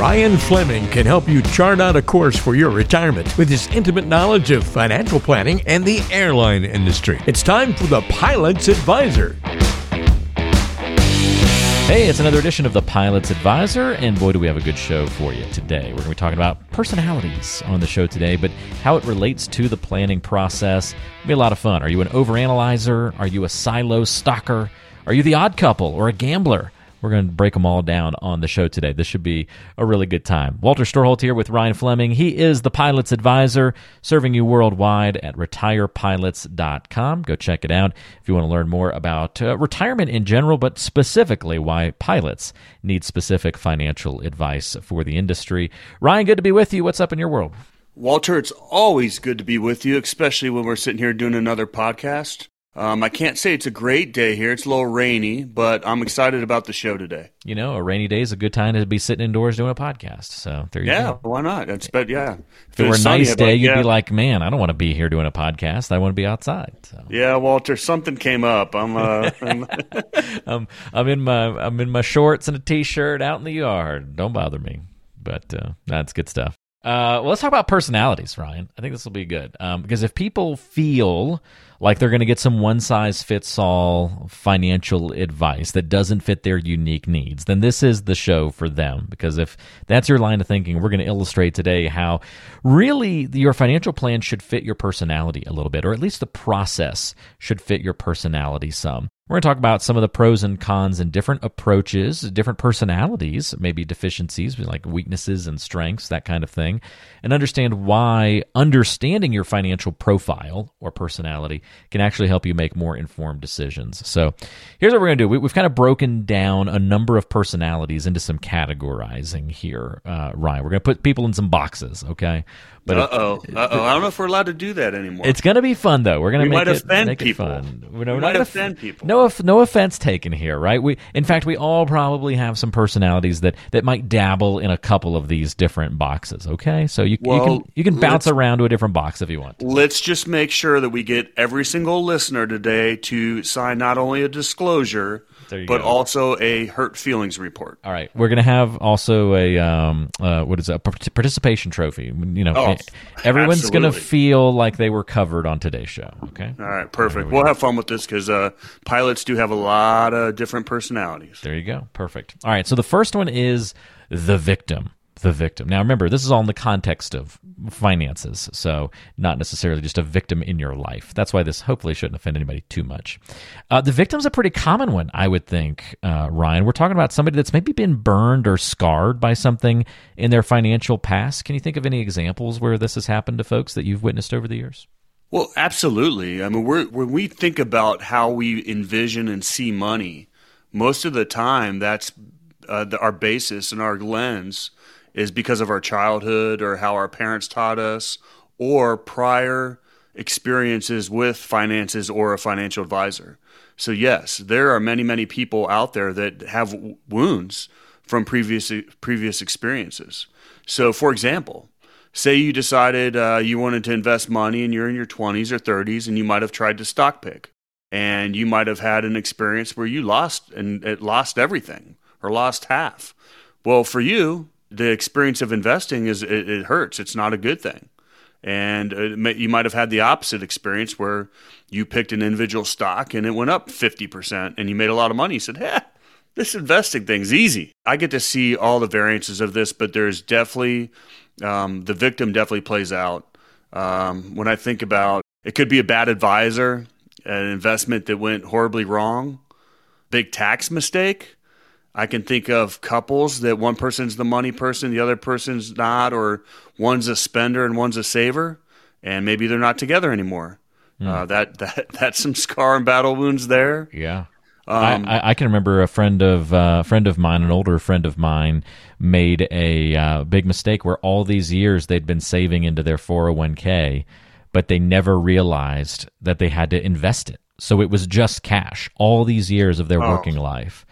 Ryan Fleming can help you chart out a course for your retirement with his intimate knowledge of financial planning and the airline industry. It's time for the Pilot's Advisor. Hey, it's another edition of the Pilot's Advisor, and boy, do we have a good show for you today. We're going to be talking about personalities on the show today, but how it relates to the planning process. It'll be a lot of fun. Are you an overanalyzer? Are you a silo stalker? Are you the odd couple or a gambler? We're going to break them all down on the show today. This should be a really good time. Walter Storholt here with Ryan Fleming. He is the pilot's advisor, serving you worldwide at retirepilots.com. Go check it out if you want to learn more about uh, retirement in general, but specifically why pilots need specific financial advice for the industry. Ryan, good to be with you. What's up in your world? Walter, it's always good to be with you, especially when we're sitting here doing another podcast. Um, I can't say it's a great day here. It's a little rainy, but I'm excited about the show today. You know, a rainy day is a good time to be sitting indoors doing a podcast. So there you yeah, go. why not? That's but yeah. If it were a nice day, like, you'd yeah. be like, "Man, I don't want to be here doing a podcast. I want to be outside." So. yeah, Walter, something came up. I'm uh, I'm- um, I'm in my I'm in my shorts and a t-shirt out in the yard. Don't bother me. But uh, that's good stuff. Uh, well, let's talk about personalities, Ryan. I think this will be good um, because if people feel like they're going to get some one size fits all financial advice that doesn't fit their unique needs, then this is the show for them. Because if that's your line of thinking, we're going to illustrate today how really your financial plan should fit your personality a little bit, or at least the process should fit your personality some. We're going to talk about some of the pros and cons and different approaches, different personalities, maybe deficiencies like weaknesses and strengths, that kind of thing, and understand why understanding your financial profile or personality can actually help you make more informed decisions. So, here's what we're going to do we, we've kind of broken down a number of personalities into some categorizing here, uh, Ryan. We're going to put people in some boxes, okay? But uh oh, uh oh. I don't know if we're allowed to do that anymore. it's going to be fun, though. We're going to We make it, offend make it fun. We're, We we're might offend people. No, no offense taken here, right? We, in fact, we all probably have some personalities that that might dabble in a couple of these different boxes. Okay, so you, you can you can bounce around to a different box if you want. Let's just make sure that we get every single listener today to sign not only a disclosure, but go. also a hurt feelings report. All right, we're gonna have also a um, uh, what is it, a participation trophy. You know, Oh, everyone's gonna feel like they were covered on today's show. Okay, All right, perfect. We'll have fun with this because uh, pilots do have a lot of different personalities. There you go. Perfect. All right. So the first one is the victim. The victim. Now remember, this is all in the context of finances, so not necessarily just a victim in your life. That's why this hopefully shouldn't offend anybody too much. Uh, the victim's a pretty common one, I would think, uh, Ryan. We're talking about somebody that's maybe been burned or scarred by something in their financial past. Can you think of any examples where this has happened to folks that you've witnessed over the years? Well, absolutely. I mean, when we think about how we envision and see money, most of the time that's uh, the, our basis and our lens is because of our childhood or how our parents taught us or prior experiences with finances or a financial advisor. So, yes, there are many, many people out there that have wounds from previous previous experiences. So, for example, say you decided uh, you wanted to invest money and you're in your 20s or 30s and you might have tried to stock pick and you might have had an experience where you lost and it lost everything or lost half well for you the experience of investing is it, it hurts. It's not a good thing. And may, you might have had the opposite experience where you picked an individual stock and it went up 50% and you made a lot of money. You said hey this investing thing's easy. I get to see all the variances of this but there's definitely um, the victim definitely plays out. Um, when i think about it could be a bad advisor an investment that went horribly wrong big tax mistake I can think of couples that one person's the money person, the other person's not, or one's a spender and one's a saver, and maybe they're not together anymore. Uh, that that that's some scar and battle wounds there. Yeah. Um, I, I, I can remember a friend of uh, friend of mine, an older friend of mine, made a uh, big mistake where all these years they'd been saving into their 401k, but they never realized that they had to invest it. So it was just cash all these years of their Oh. working life.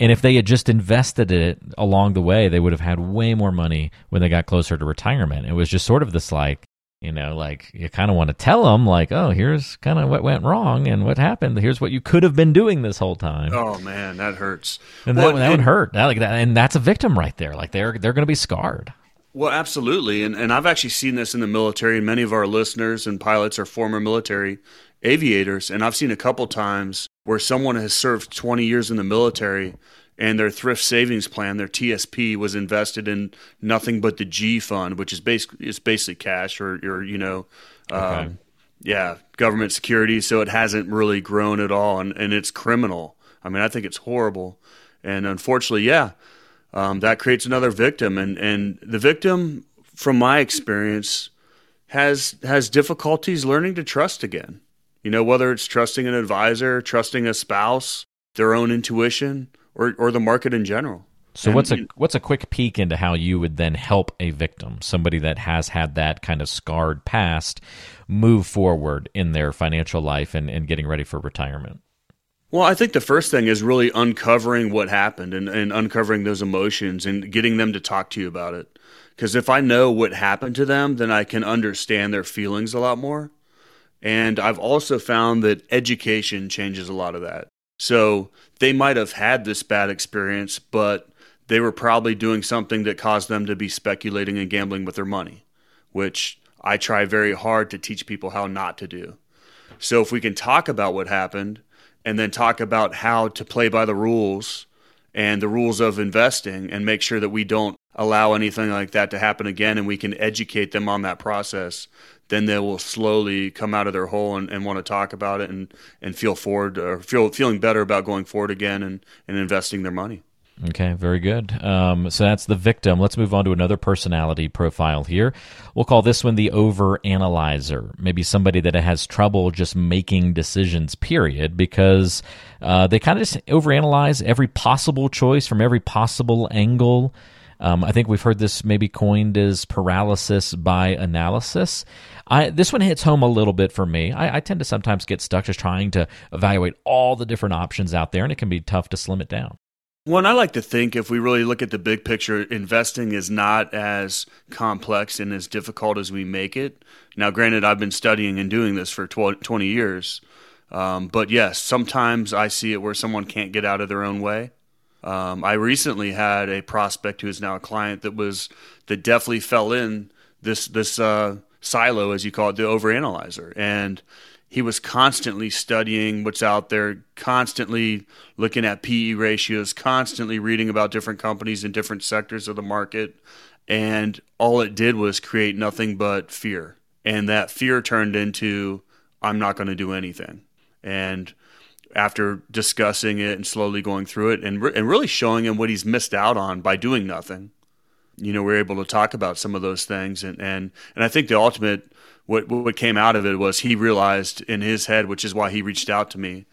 And if they had just invested it along the way, they would have had way more money when they got closer to retirement. It was just sort of this like You know, like you kind of want to tell them, like, oh, here's kind of what went wrong and what happened. Here's what you could have been doing this whole time. Oh man, that hurts. And well, that, that would hurt. That, like that, and that's a victim right there. Like they're they're going to be scarred. Well, absolutely, and and I've actually seen this in the military. And many of our listeners and pilots are former military aviators, and I've seen a couple times where someone has served 20 years in the military and their thrift savings plan, their TSP, was invested in nothing but the G fund, which is basically it's basically cash or, or you know, okay. um, yeah, government security. So it hasn't really grown at all, and, and it's criminal. I mean, I think it's horrible, and unfortunately, yeah, um, that creates another victim, and and the victim, from my experience, has has difficulties learning to trust again. You know, whether it's trusting an advisor, trusting a spouse, their own intuition or or the market in general. So and, what's a what's a quick peek into how you would then help a victim, somebody that has had that kind of scarred past, move forward in their financial life and, and getting ready for retirement? Well, I think the first thing is really uncovering what happened and, and uncovering those emotions and getting them to talk to you about it. Because if I know what happened to them, then I can understand their feelings a lot more. And I've also found that education changes a lot of that. So they might have had this bad experience, but they were probably doing something that caused them to be speculating and gambling with their money, which I try very hard to teach people how not to do. So if we can talk about what happened and then talk about how to play by the rules and the rules of investing and make sure that we don't allow anything like that to happen again and we can educate them on that process then they will slowly come out of their hole and, and want to talk about it and, and feel forward or feel feeling better about going forward again and, and investing their money. Okay, very good. Um, so that's the victim. Let's move on to another personality profile here. We'll call this one the over analyzer. Maybe somebody that has trouble just making decisions, period, because uh, they kind of just overanalyze every possible choice from every possible angle. Um, I think we've heard this maybe coined as paralysis by analysis. I, this one hits home a little bit for me. I, I tend to sometimes get stuck just trying to evaluate all the different options out there, and it can be tough to slim it down. Well, I like to think if we really look at the big picture, investing is not as complex and as difficult as we make it. Now, granted, I've been studying and doing this for 20 years. Um, but yes, sometimes I see it where someone can't get out of their own way. Um, I recently had a prospect who is now a client that was that definitely fell in this this uh, silo, as you call it, the overanalyzer, and he was constantly studying what's out there, constantly looking at PE ratios, constantly reading about different companies in different sectors of the market, and all it did was create nothing but fear, and that fear turned into I'm not going to do anything, and after discussing it and slowly going through it and, re- and really showing him what he's missed out on by doing nothing. You know, we are able to talk about some of those things. And, and, and I think the ultimate, what, what came out of it was he realized in his head, which is why he reached out to me,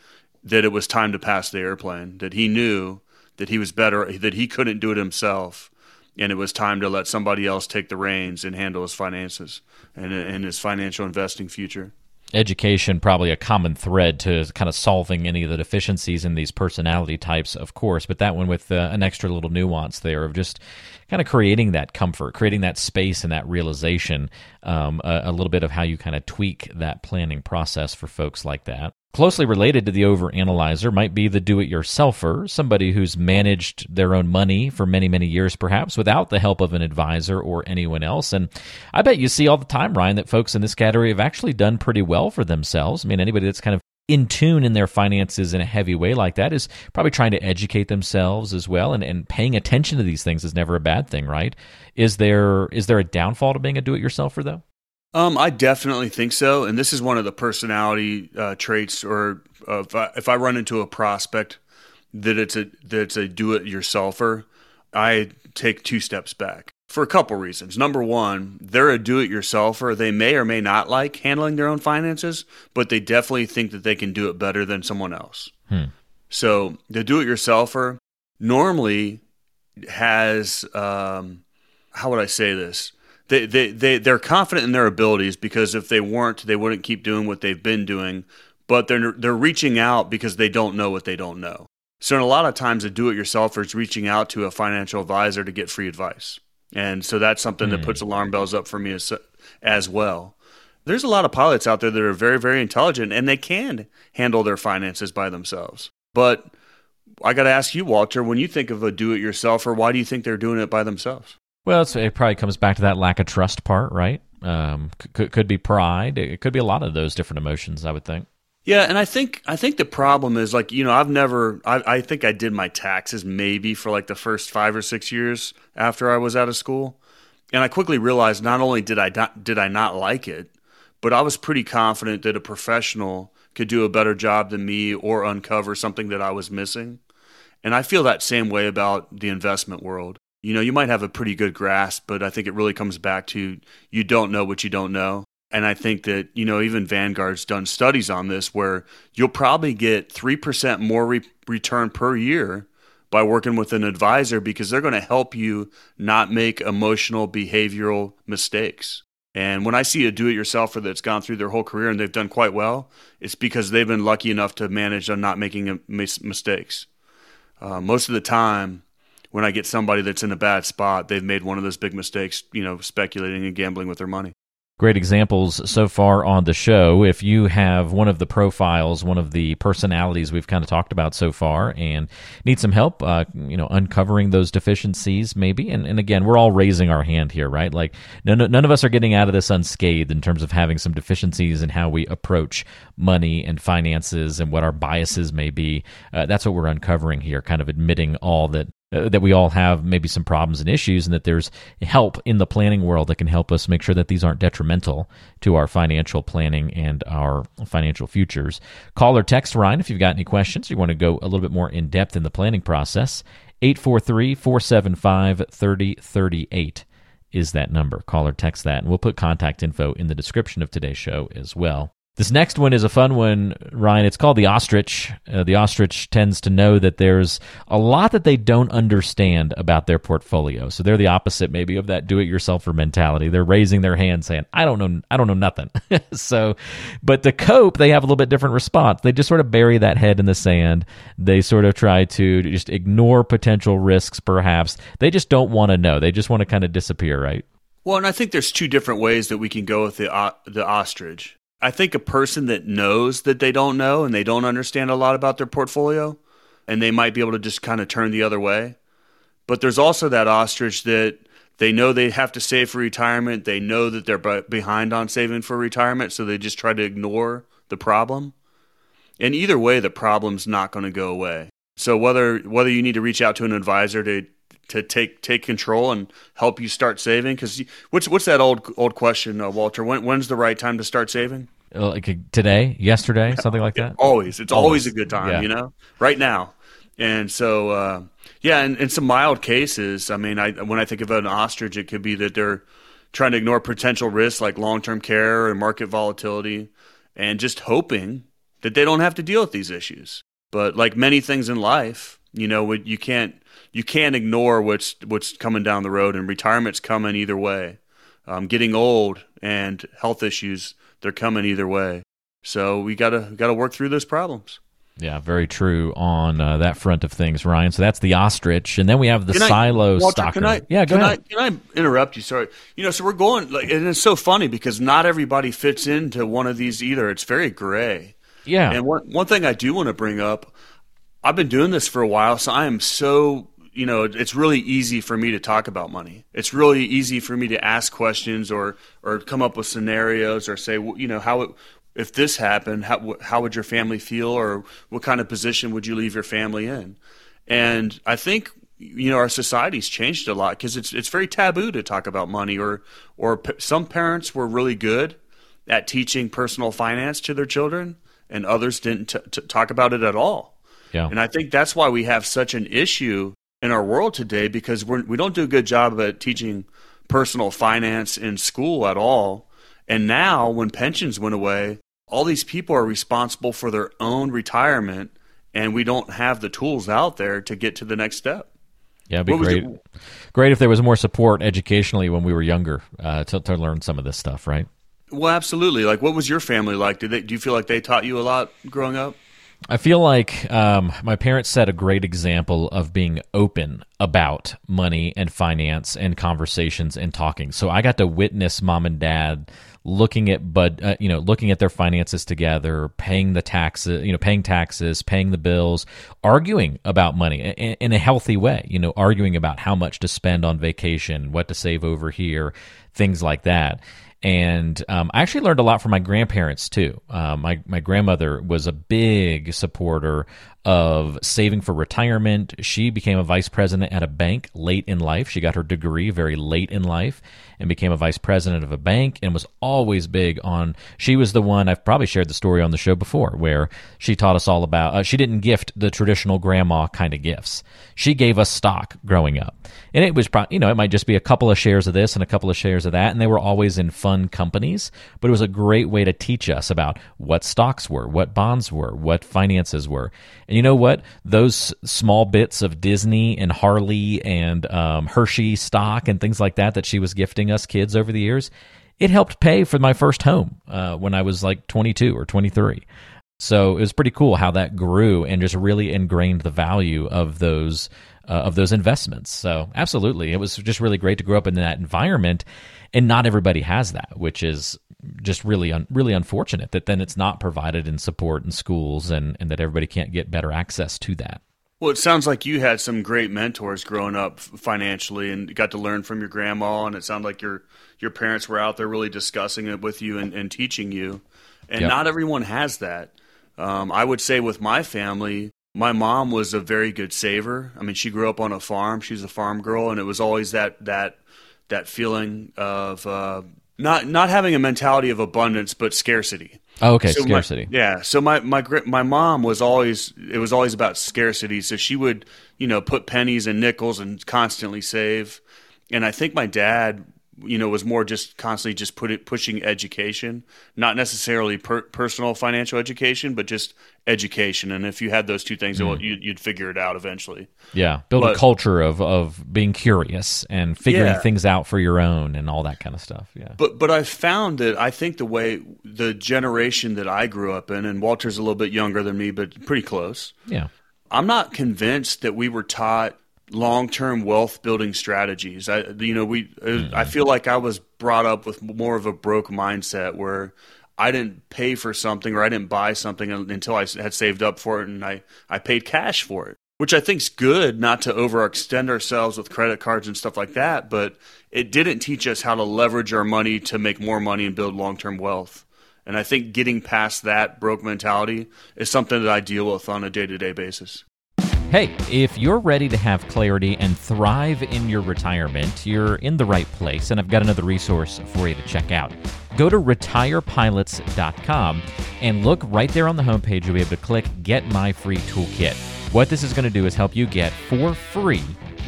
that it was time to pass the airplane, that he knew that he was better, that he couldn't do it himself. And it was time to let somebody else take the reins and handle his finances and, and his financial investing future education probably a common thread to kind of solving any of the deficiencies in these personality types, of course, but that one with uh, an extra little nuance there of just kind of creating that comfort, creating that space and that realization, um, a, a little bit of how you kind of tweak that planning process for folks like that. Closely related to the overanalyzer might be the do it yourselfer, somebody who's managed their own money for many, many years, perhaps without the help of an advisor or anyone else. And I bet you see all the time, Ryan, that folks in this category have actually done pretty well for themselves. I mean, anybody that's kind of in tune in their finances in a heavy way like that is probably trying to educate themselves as well and, and paying attention to these things is never a bad thing right is there is there a downfall to being a do-it-yourselfer though um, I definitely think so, and this is one of the personality uh, traits. Or uh, if, I, if I run into a prospect that it's a that it's a do-it-yourselfer, I take two steps back for a couple reasons. Number one, they're a do-it-yourselfer. They may or may not like handling their own finances, but they definitely think that they can do it better than someone else. Hmm. So the do-it-yourselfer normally has um, how would I say this? they, they, they, they're confident in their abilities because if they weren't, they wouldn't keep doing what they've been doing. But they're, they're reaching out because they don't know what they don't know. So, in a lot of times, a do it yourselfer is reaching out to a financial advisor to get free advice. And so that's something mm. that puts hmm. alarm bells up for me as, as well. there's a lot of pilots out there that are very, very intelligent and they can handle their finances by themselves. But I got to ask you, Walter, when you think of a do it yourselfer, why do you think they're doing it by themselves? Well, it probably comes back to that lack of trust part, right? Um, could, could be pride. It could be a lot of those different emotions, I would think. Yeah, and I think I think the problem is like you know I've never I, I think I did my taxes maybe for like the first five or six years after I was out of school, and I quickly realized not only did I not did I not like it, but I was pretty confident that a professional could do a better job than me or uncover something that I was missing. And I feel that same way about the investment world. You know, you might have a pretty good grasp, but I think it really comes back to you don't know what you don't know. And I think that, you know, even Vanguard's done studies on this where you'll probably get 3% more re- return per year by working with an advisor because they're going to help you not make emotional behavioral mistakes. And when I see a do it yourselfer that's gone through their whole career and they've done quite well, it's because they've been lucky enough to manage on not making mistakes. Uh, most of the time, when I get somebody that's in a bad spot, they've made one of those big mistakes, you know, speculating and gambling with their money great examples so far on the show. If you have one of the profiles, one of the personalities we've kind of talked about so far, and need some help, uh, you know, uncovering those deficiencies, maybe. And, and again, we're all raising our hand here, right? Like none, none of us are getting out of this unscathed in terms of having some deficiencies in how we approach money and finances and what our biases may be. Uh, that's what we're uncovering here, kind of admitting all that uh, that we all have maybe some problems and issues, and that there's help in the planning world that can help us make sure that these aren't detrimental to our financial planning and our financial futures. Call or text Ryan if you've got any questions. You want to go a little bit more in depth in the planning process. 843 475 3038 is that number. Call or text that, and we'll put contact info in the description of today's show as well. This next one is a fun one, Ryan. It's called the ostrich. Uh, the ostrich tends to know that there's a lot that they don't understand about their portfolio. So they're the opposite, maybe, of that do-it-yourselfer mentality. They're raising their hand, saying, "I don't know, I don't know nothing." so, but to cope, they have a little bit different response. They just sort of bury that head in the sand. They sort of try to just ignore potential risks. Perhaps they just don't want to know. They just want to kind of disappear, right? Well, and I think there's two different ways that we can go with the uh, the ostrich. I think a person that knows that they don't know and they don't understand a lot about their portfolio and they might be able to just kind of turn the other way. But there's also that ostrich that they know they have to save for retirement. They know that they're behind on saving for retirement, so they just try to ignore the problem. And either way, the problem's not going to go away. So whether whether you need to reach out to an advisor to to take take control and help you start saving? Because what's what's that old old question, uh, Walter? When, when's the right time to start saving? Uh, like today, yesterday, something like that. Always, it's always, always a good time. Yeah. You know, right now. And so, uh, yeah, in, in some mild cases, I mean, I when I think of an ostrich, it could be that they're trying to ignore potential risks like long term care and market volatility, and just hoping that they don't have to deal with these issues. But like many things in life, you know, you can't you can't ignore what's what's coming down the road, and retirement's coming either way. Um, getting old and health issues, they're coming either way. So we gotta gotta work through those problems. Yeah, very true on uh, that front of things, Ryan. So that's the ostrich, and then we have the can silo I, Walter, stalker. Can I, yeah, go can ahead. I, can I interrupt you? Sorry. You know, so we're going, like, and it's so funny because not everybody fits into one of these either. It's very gray. Yeah. And one one thing I do want to bring up, I've been doing this for a while, so I am so you know, it's really easy for me to talk about money. It's really easy for me to ask questions or or come up with scenarios or say, you know, how if this happened, how how would your family feel, or what kind of position would you leave your family in? And I think you know our society's changed a lot because it's it's very taboo to talk about money, or or p- some parents were really good at teaching personal finance to their children, and others didn't t- t- talk about it at all. Yeah. And I think that's why we have such an issue in our world today because we're, we don't do a good job at teaching personal finance in school at all. And now, when pensions went away, all these people are responsible for their own retirement, and we don't have the tools out there to get to the next step. Yeah, it'd be great. Great if there was more support educationally when we were younger uh, to, to learn some of this stuff, right? Well, absolutely. Like, what was your family like? Did they, do you feel like they taught you a lot growing up? I feel like um, my parents set a great example of being open about money and finance and conversations and talking. So I got to witness mom and dad looking at bud, uh, you know, looking at their finances together, paying the taxes, you know, paying taxes, paying the bills, arguing about money in, in a healthy way. You know, arguing about how much to spend on vacation, what to save over here, things like that. And um, I actually learned a lot from my grandparents too. Uh, my my grandmother was a big supporter of saving for retirement. She became a vice president at a bank late in life. She got her degree very late in life and became a vice president of a bank and was always big on. She was the one, I've probably shared the story on the show before, where she taught us all about, uh, she didn't gift the traditional grandma kind of gifts. She gave us stock growing up. And it was, probably, you know, it might just be a couple of shares of this and a couple of shares of that. And they were always in fun companies, but it was a great way to teach us about what stocks were, what bonds were, what finances were. And you know what? Those small bits of Disney and Harley and um, Hershey stock and things like that that she was gifting us kids over the years, it helped pay for my first home uh, when I was like 22 or 23. So it was pretty cool how that grew and just really ingrained the value of those uh, of those investments. So absolutely, it was just really great to grow up in that environment, and not everybody has that, which is just really un- really unfortunate that then it's not provided in support in schools and, and that everybody can't get better access to that. Well, it sounds like you had some great mentors growing up financially and got to learn from your grandma, and it sounded like your your parents were out there really discussing it with you and, and teaching you. And yep. not everyone has that. Um, I would say with my family, my mom was a very good saver. I mean, she grew up on a farm; she's a farm girl, and it was always that that that feeling of uh, not not having a mentality of abundance but scarcity. Oh, okay, so scarcity. My, yeah. So my my my mom was always it was always about scarcity. So she would you know put pennies and nickels and constantly save. And I think my dad you know was more just constantly just put it pushing education not necessarily per, personal financial education but just education. And if you had those two things mm. you'd, you'd, figure it out eventually. Yeah. Build but, a culture of of being curious and figuring yeah. things out for your own and all that kind of stuff. Yeah. But but i found that i think the way the generation that i grew up in and walter's a little bit younger than me but pretty close. Yeah. I'm not convinced that we were taught long-term wealth building strategies. I you know, we mm-hmm. I feel like I was brought up with more of a broke mindset where I didn't pay for something or I didn't buy something until I had saved up for it and I I paid cash for it. Which I think's good not to overextend ourselves with credit cards and stuff like that, but it didn't teach us how to leverage our money to make more money and build long-term wealth. And I think getting past that broke mentality is something that I deal with on a day-to-day basis. Hey, if you're ready to have clarity and thrive in your retirement, you're in the right place, and I've got another resource for you to check out. Go to retirepilots.com and look right there on the homepage. You'll be able to click Get My Free Toolkit. What this is going to do is help you get for free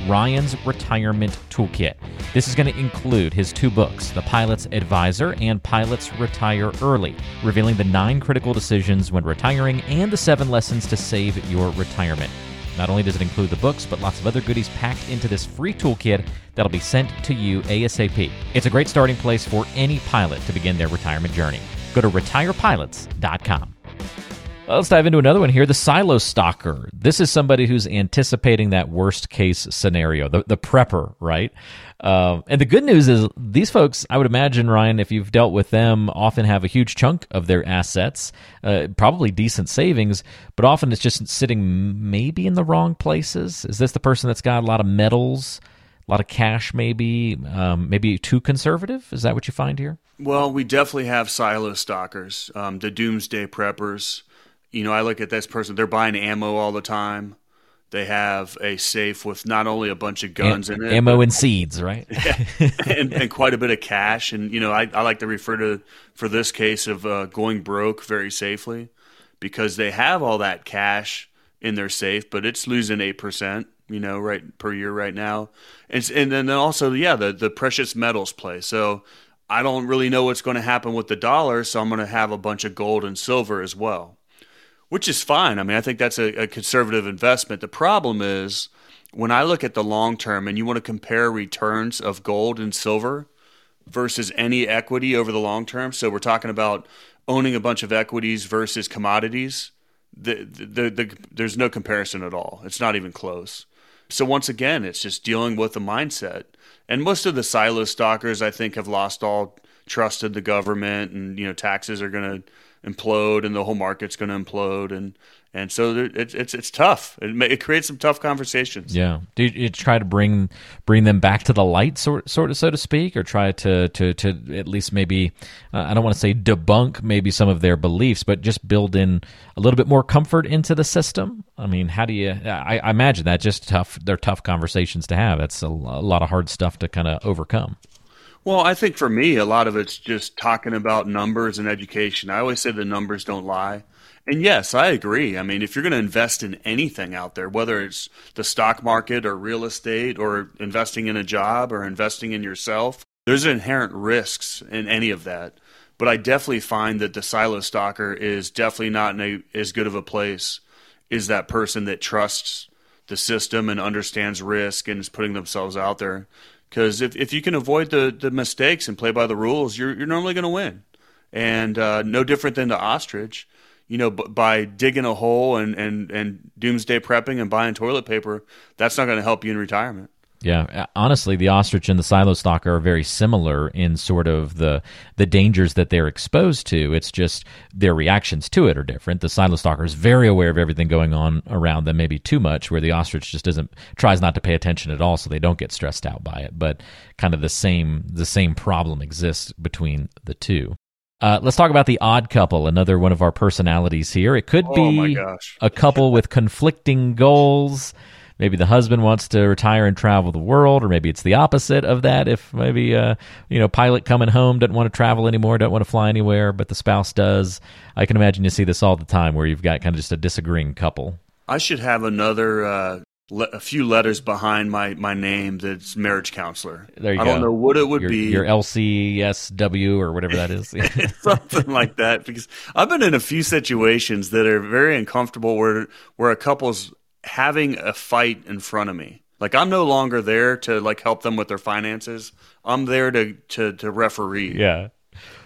Ryan's Retirement Toolkit. This is going to include his two books, The Pilot's Advisor and Pilots Retire Early, revealing the nine critical decisions when retiring and the seven lessons to save your retirement. Not only does it include the books, but lots of other goodies packed into this free toolkit that'll be sent to you ASAP. It's a great starting place for any pilot to begin their retirement journey. Go to retirepilots.com. Let's dive into another one here the silo stalker. This is somebody who's anticipating that worst case scenario, the, the prepper, right? Um, and the good news is these folks, I would imagine, Ryan, if you've dealt with them, often have a huge chunk of their assets, uh, probably decent savings, but often it's just sitting maybe in the wrong places. Is this the person that's got a lot of metals? A lot of cash, maybe, um, maybe too conservative. Is that what you find here? Well, we definitely have silo stalkers, um, the doomsday preppers. You know, I look at this person; they're buying ammo all the time. They have a safe with not only a bunch of guns in it, ammo but, and seeds, right? and, and, quite a bit of cash. And you know, I, I like to refer to for this case of uh, going broke very safely because they have all that cash in their safe, but it's losing eight percent, you know, right per year right now. And and then also, yeah, the the precious metals play. So I don't really know what's going to happen with the dollar, so I'm going to have a bunch of gold and silver as well which is fine. I mean, I think that's a, a conservative investment. The problem is when I look at the long term and you want to compare returns of gold and silver versus any equity over the long term. So we're talking about owning a bunch of equities versus commodities. the, the, the, there's no comparison at all. It's not even close. So once again, it's just dealing with the mindset. And most of the silo stalkers, I think, have lost all trust in the government, and you know, taxes are going to implode, and the whole market's going to implode, and and so it's it's it's tough. It, it creates some tough conversations. Yeah. Do you, you, try to bring bring them back to the light, sort sort of so to speak, or try to to to at least maybe uh, I don't want to say debunk maybe some of their beliefs, but just build in a little bit more comfort into the system. I mean, how do you? I, I imagine that just tough. They're tough conversations to have. That's a, a lot of hard stuff to kind of overcome. Well, I think for me, a lot of it's just talking about numbers and education. I always say the numbers don't lie. And yes, I agree. I mean, if you're going to invest in anything out there, whether it's the stock market or real estate or investing in a job or investing in yourself, there's inherent risks in any of that. But I definitely find that the silo stalker is definitely not in a, as good of a place is that person that trusts the system and understands risk and is putting themselves out there. Because if, if you can avoid the, the mistakes and play by the rules, you're, you're normally going to win. And uh, no different than the ostrich you know, b- by digging a hole and, and, and doomsday prepping and buying toilet paper, that's not going to help you in retirement. Yeah, honestly, the ostrich and the silo stalker are very similar in sort of the the dangers that they're exposed to. It's just their reactions to it are different. The silo stalker is very aware of everything going on around them, maybe too much, where the ostrich just doesn't tries not to pay attention at all, so they don't get stressed out by it. But kind of the same the same problem exists between the two. Uh, let's talk about the odd couple, another one of our personalities here. It could oh be a couple with conflicting goals. Maybe the husband wants to retire and travel the world, or maybe it's the opposite of that. If maybe uh, you know, pilot coming home doesn't want to travel anymore, doesn't want to fly anywhere, but the spouse does. I can imagine you see this all the time, where you've got kind of just a disagreeing couple. I should have another uh, le- a few letters behind my, my name that's marriage counselor. There you go I go. don't know what it would your, be. Your LCSW or whatever that is. Something like that. Because I've been in a few situations that are very uncomfortable where where a couple's having a fight in front of me. Like I'm no longer there to like help them with their finances. I'm there to to, to referee. Yeah.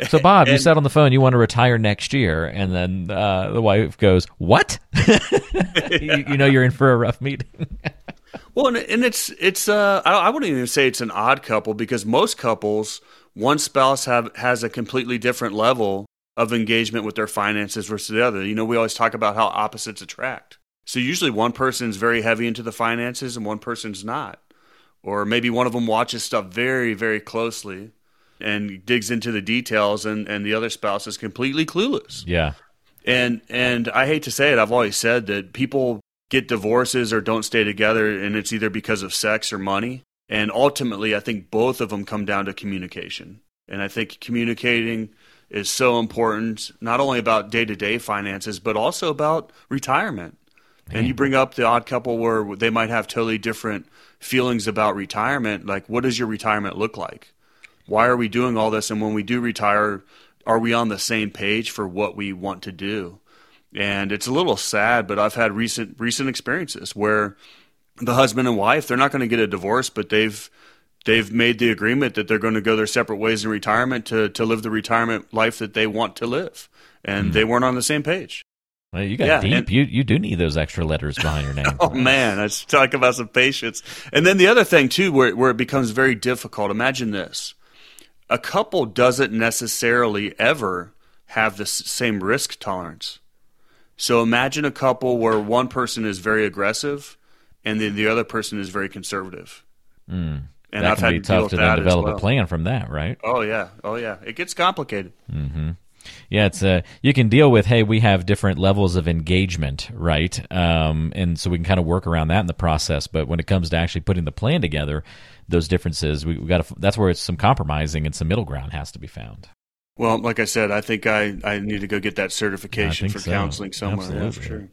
So, Bob, and, you said on the phone you want to retire next year, and then uh, the wife goes, "What? you, you, know you're in for a rough meeting." well, and, and, it's it's uh, I, I wouldn't even say it's an odd couple because most couples, one spouse have has a completely different level of engagement with their finances versus the other. You know, we always talk about how opposites attract. So usually one person's very heavy into the finances and one person's not. Or maybe one of them watches stuff very, very closely and digs into the details and, and the other spouse is completely clueless. Yeah. And and I hate to say it, I've always said that people get divorces or don't stay together and it's either because of sex or money. And ultimately I think both of them come down to communication. And I think communicating is so important, not only about day to day finances, but also about retirement. Man. And you bring up the odd couple where they might have totally different feelings about retirement. Like, what does your retirement look like? why are we doing all this? And when we do retire, are we on the same page for what we want to do? And it's a little sad, but I've had recent recent experiences where the husband and wife they're not going to get a divorce, but they've they've made the agreement that they're going to go their separate ways in retirement to to live the retirement life that they want to live, and mm. they weren't on the same page. Well, you got yeah, deep. And, you you do need those extra letters behind your name. oh man, let's talk about some patience. And then the other thing too, where where it becomes very difficult. Imagine this: a couple doesn't necessarily ever have the same risk tolerance. So imagine a couple where one person is very aggressive and then the other person is very conservative. Mm. And that I've can had be to tough to then develop well. a plan from that, right? Oh yeah, oh yeah, it gets complicated. Mm-hmm. Yeah, it's uh, you can deal with. Hey, we have different levels of engagement, right? Um, and so we can kind of work around that in the process. But when it comes to actually putting the plan together, those differences, we, we got to. That's where it's some compromising and some middle ground has to be found. Well, like I said, I think I, I need to go get that certification for so. counseling somewhere. Yeah, for sure.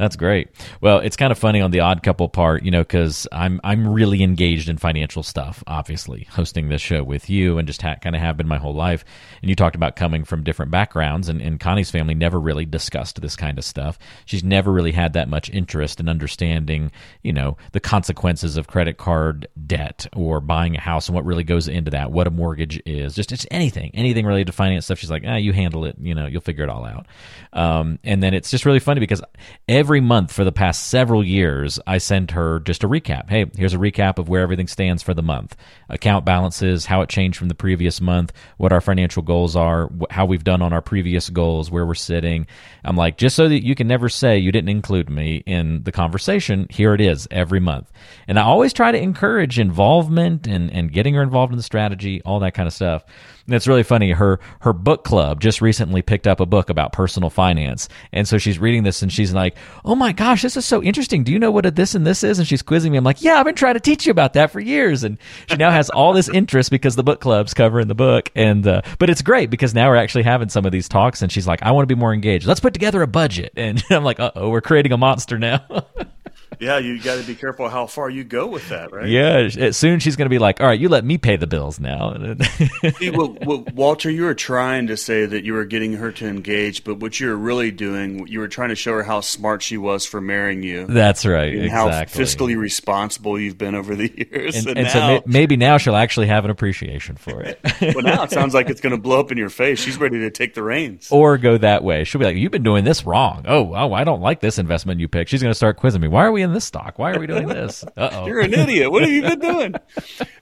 That's great. Well, it's kind of funny on the odd couple part, you know, because I'm I'm really engaged in financial stuff. Obviously, hosting this show with you and just ha- kind of have been my whole life. And you talked about coming from different backgrounds, and, and Connie's family never really discussed this kind of stuff. She's never really had that much interest in understanding, you know, the consequences of credit card debt or buying a house and what really goes into that, what a mortgage is, just just anything, anything related to finance stuff. She's like, ah, you handle it, you know, you'll figure it all out. Um, and then it's just really funny because every month for the past several years, I send her just a recap. Hey, here's a recap of where everything stands for the month account balances, how it changed from the previous month, what our financial goals are, how we've done on our previous goals, where we're sitting. I'm like, just so that you can never say you didn't include me in the conversation, here it is every month. And I always try to encourage involvement and, and getting her involved in the strategy, all that kind of stuff. And it's really funny. Her her book club just recently picked up a book about personal finance, and so she's reading this and she's like, "Oh my gosh, this is so interesting. Do you know what a this and this is?" And she's quizzing me. I'm like, "Yeah, I've been trying to teach you about that for years." And she now has all this interest because the book club's covering the book. And uh, but it's great because now we're actually having some of these talks, and she's like, "I want to be more engaged. Let's put together a budget." And I'm like, "Uh oh, we're creating a monster now." yeah, you got to be careful how far you go with that, right? Yeah, soon she's going to be like, "All right, you let me pay the bills now." See, well, well, Walter, you were trying to say that you were getting her to engage, but what you were really doing, you were trying to show her how smart she was for marrying you. That's right, and exactly. how fiscally responsible you've been over the years. And, and, and now, so may, maybe now she'll actually have an appreciation for it. well, now it sounds like it's going to blow up in your face. She's ready to take the reins, or go that way. She'll be like, "You've been doing this wrong. Oh, oh, I don't like this investment you picked." She's going to start quizzing me. Why are we in this stock? Why are we doing this? Uh-oh. You're an idiot. What have you been doing?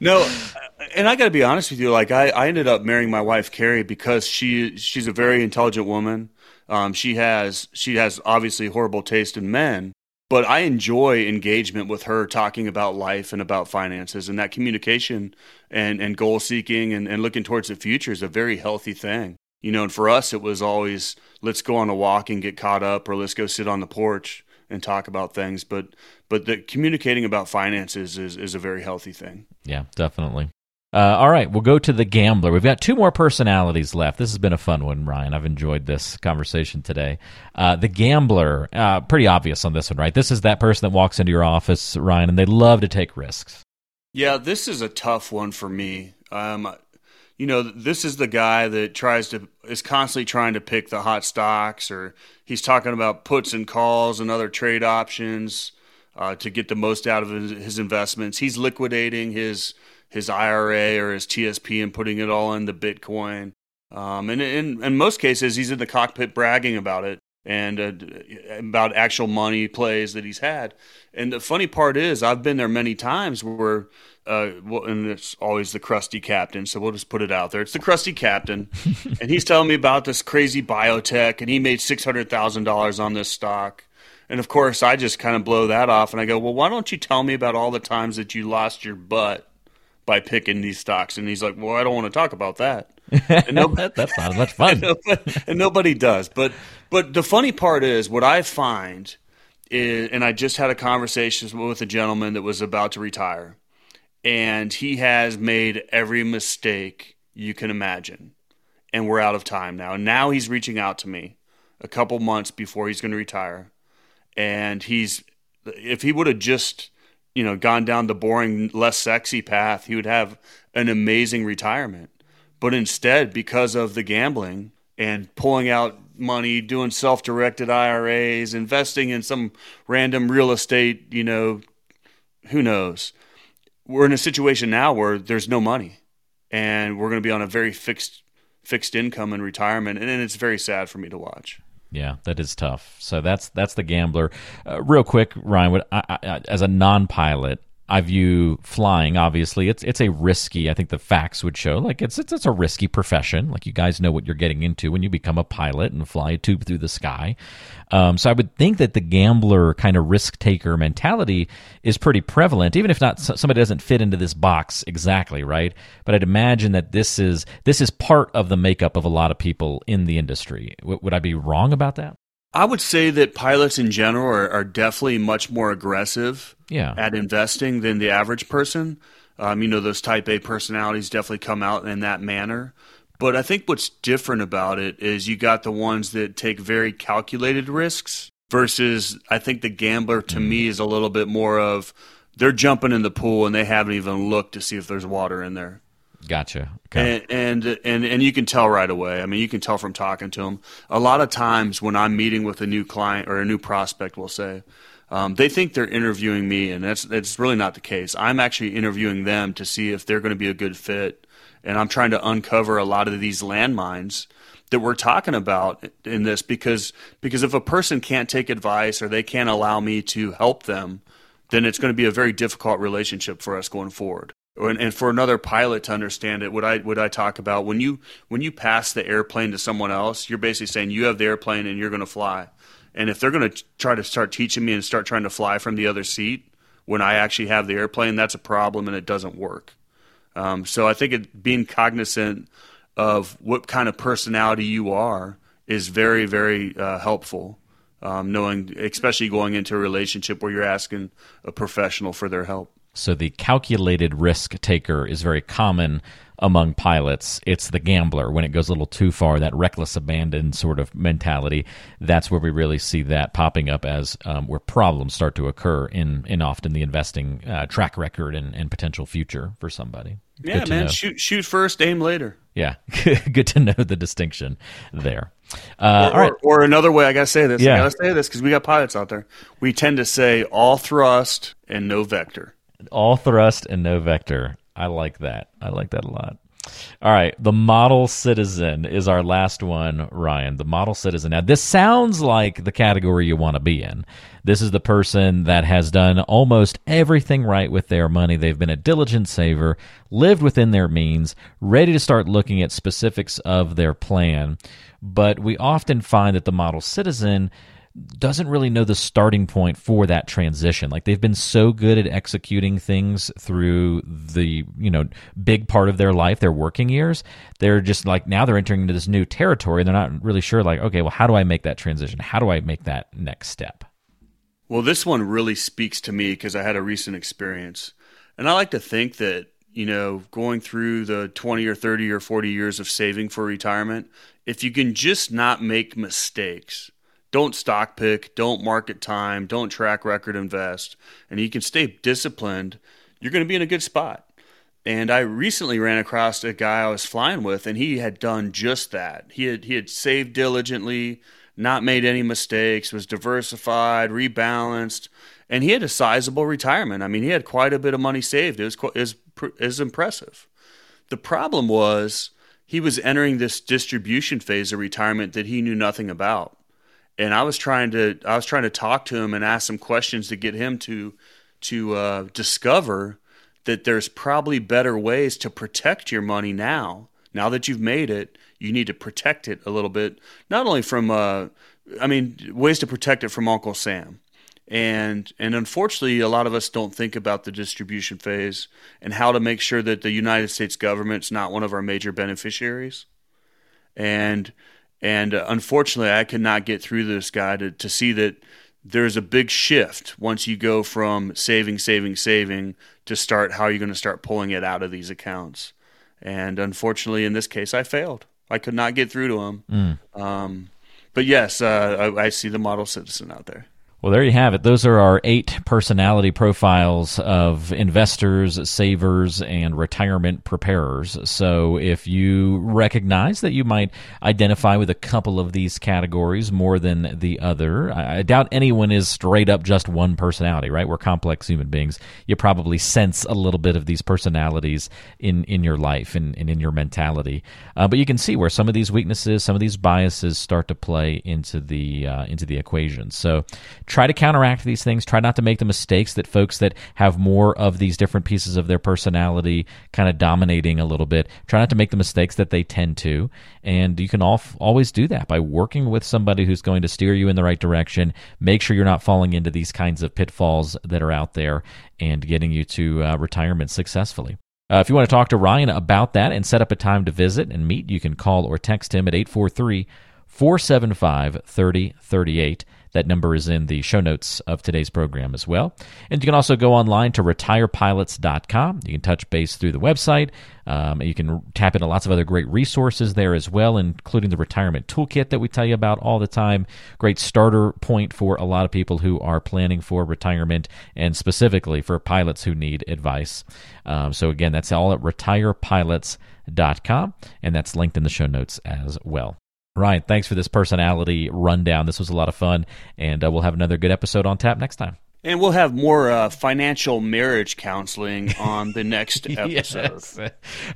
no, and I got to be honest with you. Like I, I ended up marrying my wife Carrie because she she's a very intelligent woman. Um, she has she has obviously horrible taste in men, but I enjoy engagement with her talking about life and about finances and that communication and and goal seeking and, and looking towards the future is a very healthy thing. You know, and for us it was always let's go on a walk and get caught up or let's go sit on the porch and talk about things. But but the communicating about finances is is a very healthy thing. Yeah, definitely. Uh, all right, we'll go to the gambler. We've got two more personalities left. This has been a fun one, Ryan. I've enjoyed this conversation today. Uh, the gambler, uh, pretty obvious on this one, right? This is that person that walks into your office, Ryan, and they love to take risks. Yeah, this is a tough one for me. Um, you know, this is the guy that tries to is constantly trying to pick the hot stocks, or he's talking about puts and calls and other trade options uh, to get the most out of his, his, investments. He's liquidating his his IRA or his TSP and putting it all into Bitcoin. Um, and in, in most cases, he's in the cockpit bragging about it and uh, about actual money plays that he's had. And the funny part is, I've been there many times where uh, well, and it's always the crusty captain. So we'll just put it out there. It's the crusty captain, and he's telling me about this crazy biotech, and he made six hundred thousand dollars on this stock. And of course, I just kind of blow that off, and I go, "Well, why don't you tell me about all the times that you lost your butt by picking these stocks?" And he's like, "Well, I don't want to talk about that." And nobody, That's not much fun. and, nobody, and nobody does. But but the funny part is, what I find is, and I just had a conversation with a gentleman that was about to retire and he has made every mistake you can imagine. And we're out of time now. And now he's reaching out to me a couple months before he's going to retire. And he's, if he would have just, you know, gone down the boring, less sexy path, he would have an amazing retirement. But instead, because of the gambling and pulling out money, doing self directed IRAs, investing in some random real estate, you know, who knows? We're in a situation now where there's no money and we're going to be on a very fixed fixed income in retirement and, and it's very sad for me to watch yeah, that is tough. So that's that's the gambler. Uh, real quick, Ryan, I, I, as a non-pilot, I view flying. Obviously, it's it's a risky. I think the facts would show like it's it's, it's a risky profession. Like you guys know what you're getting into when you become a pilot and fly a tube through the sky. Um, so I would think that the gambler kind of risk taker mentality is pretty prevalent, even if not somebody doesn't fit into this box exactly, right? But I'd imagine that this is this is part of the makeup of a lot of people in the industry. W- would I be wrong about that? I would say that pilots in general are, are definitely much more aggressive yeah. at investing than the average person. Um, you know, those type A personalities definitely come out in that manner. But I think what's different about it is you got the ones that take very calculated risks versus I think the gambler to me is a little bit more of they're jumping in the pool and they haven't even looked to see if there's water in there. Gotcha. Okay. And, and and and you can tell right away. I mean, you can tell from talking to them. A lot of times when I'm meeting with a new client or a new prospect, we'll say, um, they think they're interviewing me, and that's that's really not the case. I'm actually interviewing them to see if they're going to be a good fit, and I'm trying to uncover a lot of these landmines that we're talking about in this because because if a person can't take advice or they can't allow me to help them, then it's going to be a very difficult relationship for us going forward. And, and for another pilot to understand it, what I what I talk about when you when you pass the airplane to someone else, you're basically saying you have the airplane and you're going to fly. And if they're going to try to start teaching me and start trying to fly from the other seat when I actually have the airplane, that's a problem and it doesn't work. Um, so I think it, being cognizant of what kind of personality you are is very, very uh, helpful. Um, knowing, especially going into a relationship where you're asking a professional for their help. So the calculated risk taker is very common among pilots. It's the gambler when it goes a little too far, that reckless abandon sort of mentality. That's where we really see that popping up as um, where problems start to occur in, in often the investing uh, track record and, and potential future for somebody. Yeah, man, know. shoot shoot first, aim later. Yeah, good to know the distinction there. Uh, or, all right. or, or, another way, I gotta say this. Yeah. I gotta say this because we got pilots out there. We tend to say all thrust and no vector. All thrust and no vector. I like that. I like that a lot. All right, the model citizen is our last one, Ryan. The model citizen. Now, this sounds like the category you want to be in. This is the person that has done almost everything right with their money. They've been a diligent saver, lived within their means, ready to start looking at specifics of their plan. But we often find that the model citizen doesn't really know the starting point for that transition. Like they've been so good at executing things through the, you know, big part of their life, their working years. They're just like now they're entering into this new territory they're not really sure like, okay, well, how do I make that transition? How do I make that next step? Well, this one really speaks to me because I had a recent experience. And I like to think that, you know, going through the 20 or 30 or 40 years of saving for retirement, if you can just not make mistakes, don't stock pick, don't market time, don't track record invest, and you can stay disciplined, you're going to be in a good spot. And I recently ran across a guy I was flying with, and he had done just that. He had he had saved diligently, not made any mistakes, was diversified, rebalanced, and he had a sizable retirement. I mean, he had quite a bit of money saved. It was it was impressive. The problem was he was entering this distribution phase of retirement that he knew nothing about and I was trying to I was trying to talk to him and ask some questions to get him to to uh, discover that there's probably better ways to protect your money now. Now that you've made it, you need to protect it a little bit, not only from uh, I mean ways to protect it from Uncle Sam. And and unfortunately, a lot of us don't think about the distribution phase and how to make sure that the United States government's not one of our major beneficiaries. And and uh, unfortunately, I could not get through this guy to, to see that there's a big shift once you go from saving, saving, saving to start how you're going to start pulling it out of these accounts. And unfortunately, in this case, I failed. I could not get through to him. Mm. Um, but yes, uh, I, I see the model citizen out there. Well, there you have it. Those are our eight personality profiles of investors, savers, and retirement preparers. So, if you recognize that you might identify with a couple of these categories more than the other, I doubt anyone is straight up just one personality, right? We're complex human beings. You probably sense a little bit of these personalities in, in your life and, and in your mentality. Uh, but you can see where some of these weaknesses, some of these biases start to play into the, uh, into the equation. So, try to counteract these things. Try not to make the mistakes that folks that have more of these different pieces of their personality kind of dominating a little bit. Try not to make the mistakes that they tend to. And you can always do that by working with somebody who's going to steer you in the right direction. Make sure you're not falling into these kinds of pitfalls that are out there and getting you to uh, retirement successfully. Uh, if you want to talk to Ryan about that and set up a time to visit and meet, you can call or text him at 843 475 3038. That number is in the show notes of today's program as well. And you can also go online to retirepilots.com. You can touch base through the website. Um, you can tap into lots of other great resources there as well, including the retirement toolkit that we tell you about all the time. Great starter point for a lot of people who are planning for retirement and specifically for pilots who need advice. Um, so, again, that's all at retirepilots.com, and that's linked in the show notes as well. Ryan, thanks for this personality rundown. This was a lot of fun, and uh, we'll have another good episode on tap next time. And we'll have more uh, financial marriage counseling on the next episode. yes.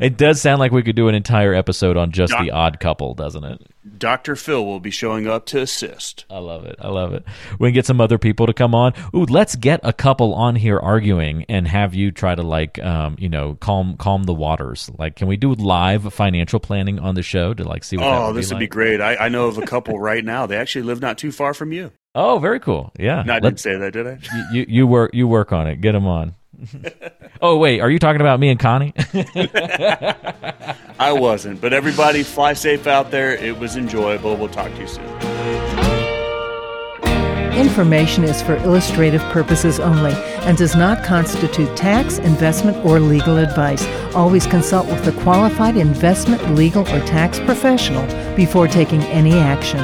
It does sound like we could do an entire episode on just Doc- the odd couple, doesn't it? Dr. Phil will be showing up to assist. I love it. I love it. We can get some other people to come on. Ooh, let's get a couple on here arguing and have you try to like, um, you know, calm calm the waters. Like, can we do live financial planning on the show to like see? what Oh, would this be would like? be great. I, I know of a couple right now. They actually live not too far from you. Oh, very cool. Yeah. No, I didn't say that, did I? You, you, you work you work on it. Get them on. oh wait, are you talking about me and Connie? I wasn't, but everybody fly safe out there. It was enjoyable. We'll talk to you soon. Information is for illustrative purposes only and does not constitute tax, investment, or legal advice. Always consult with a qualified investment, legal, or tax professional before taking any action.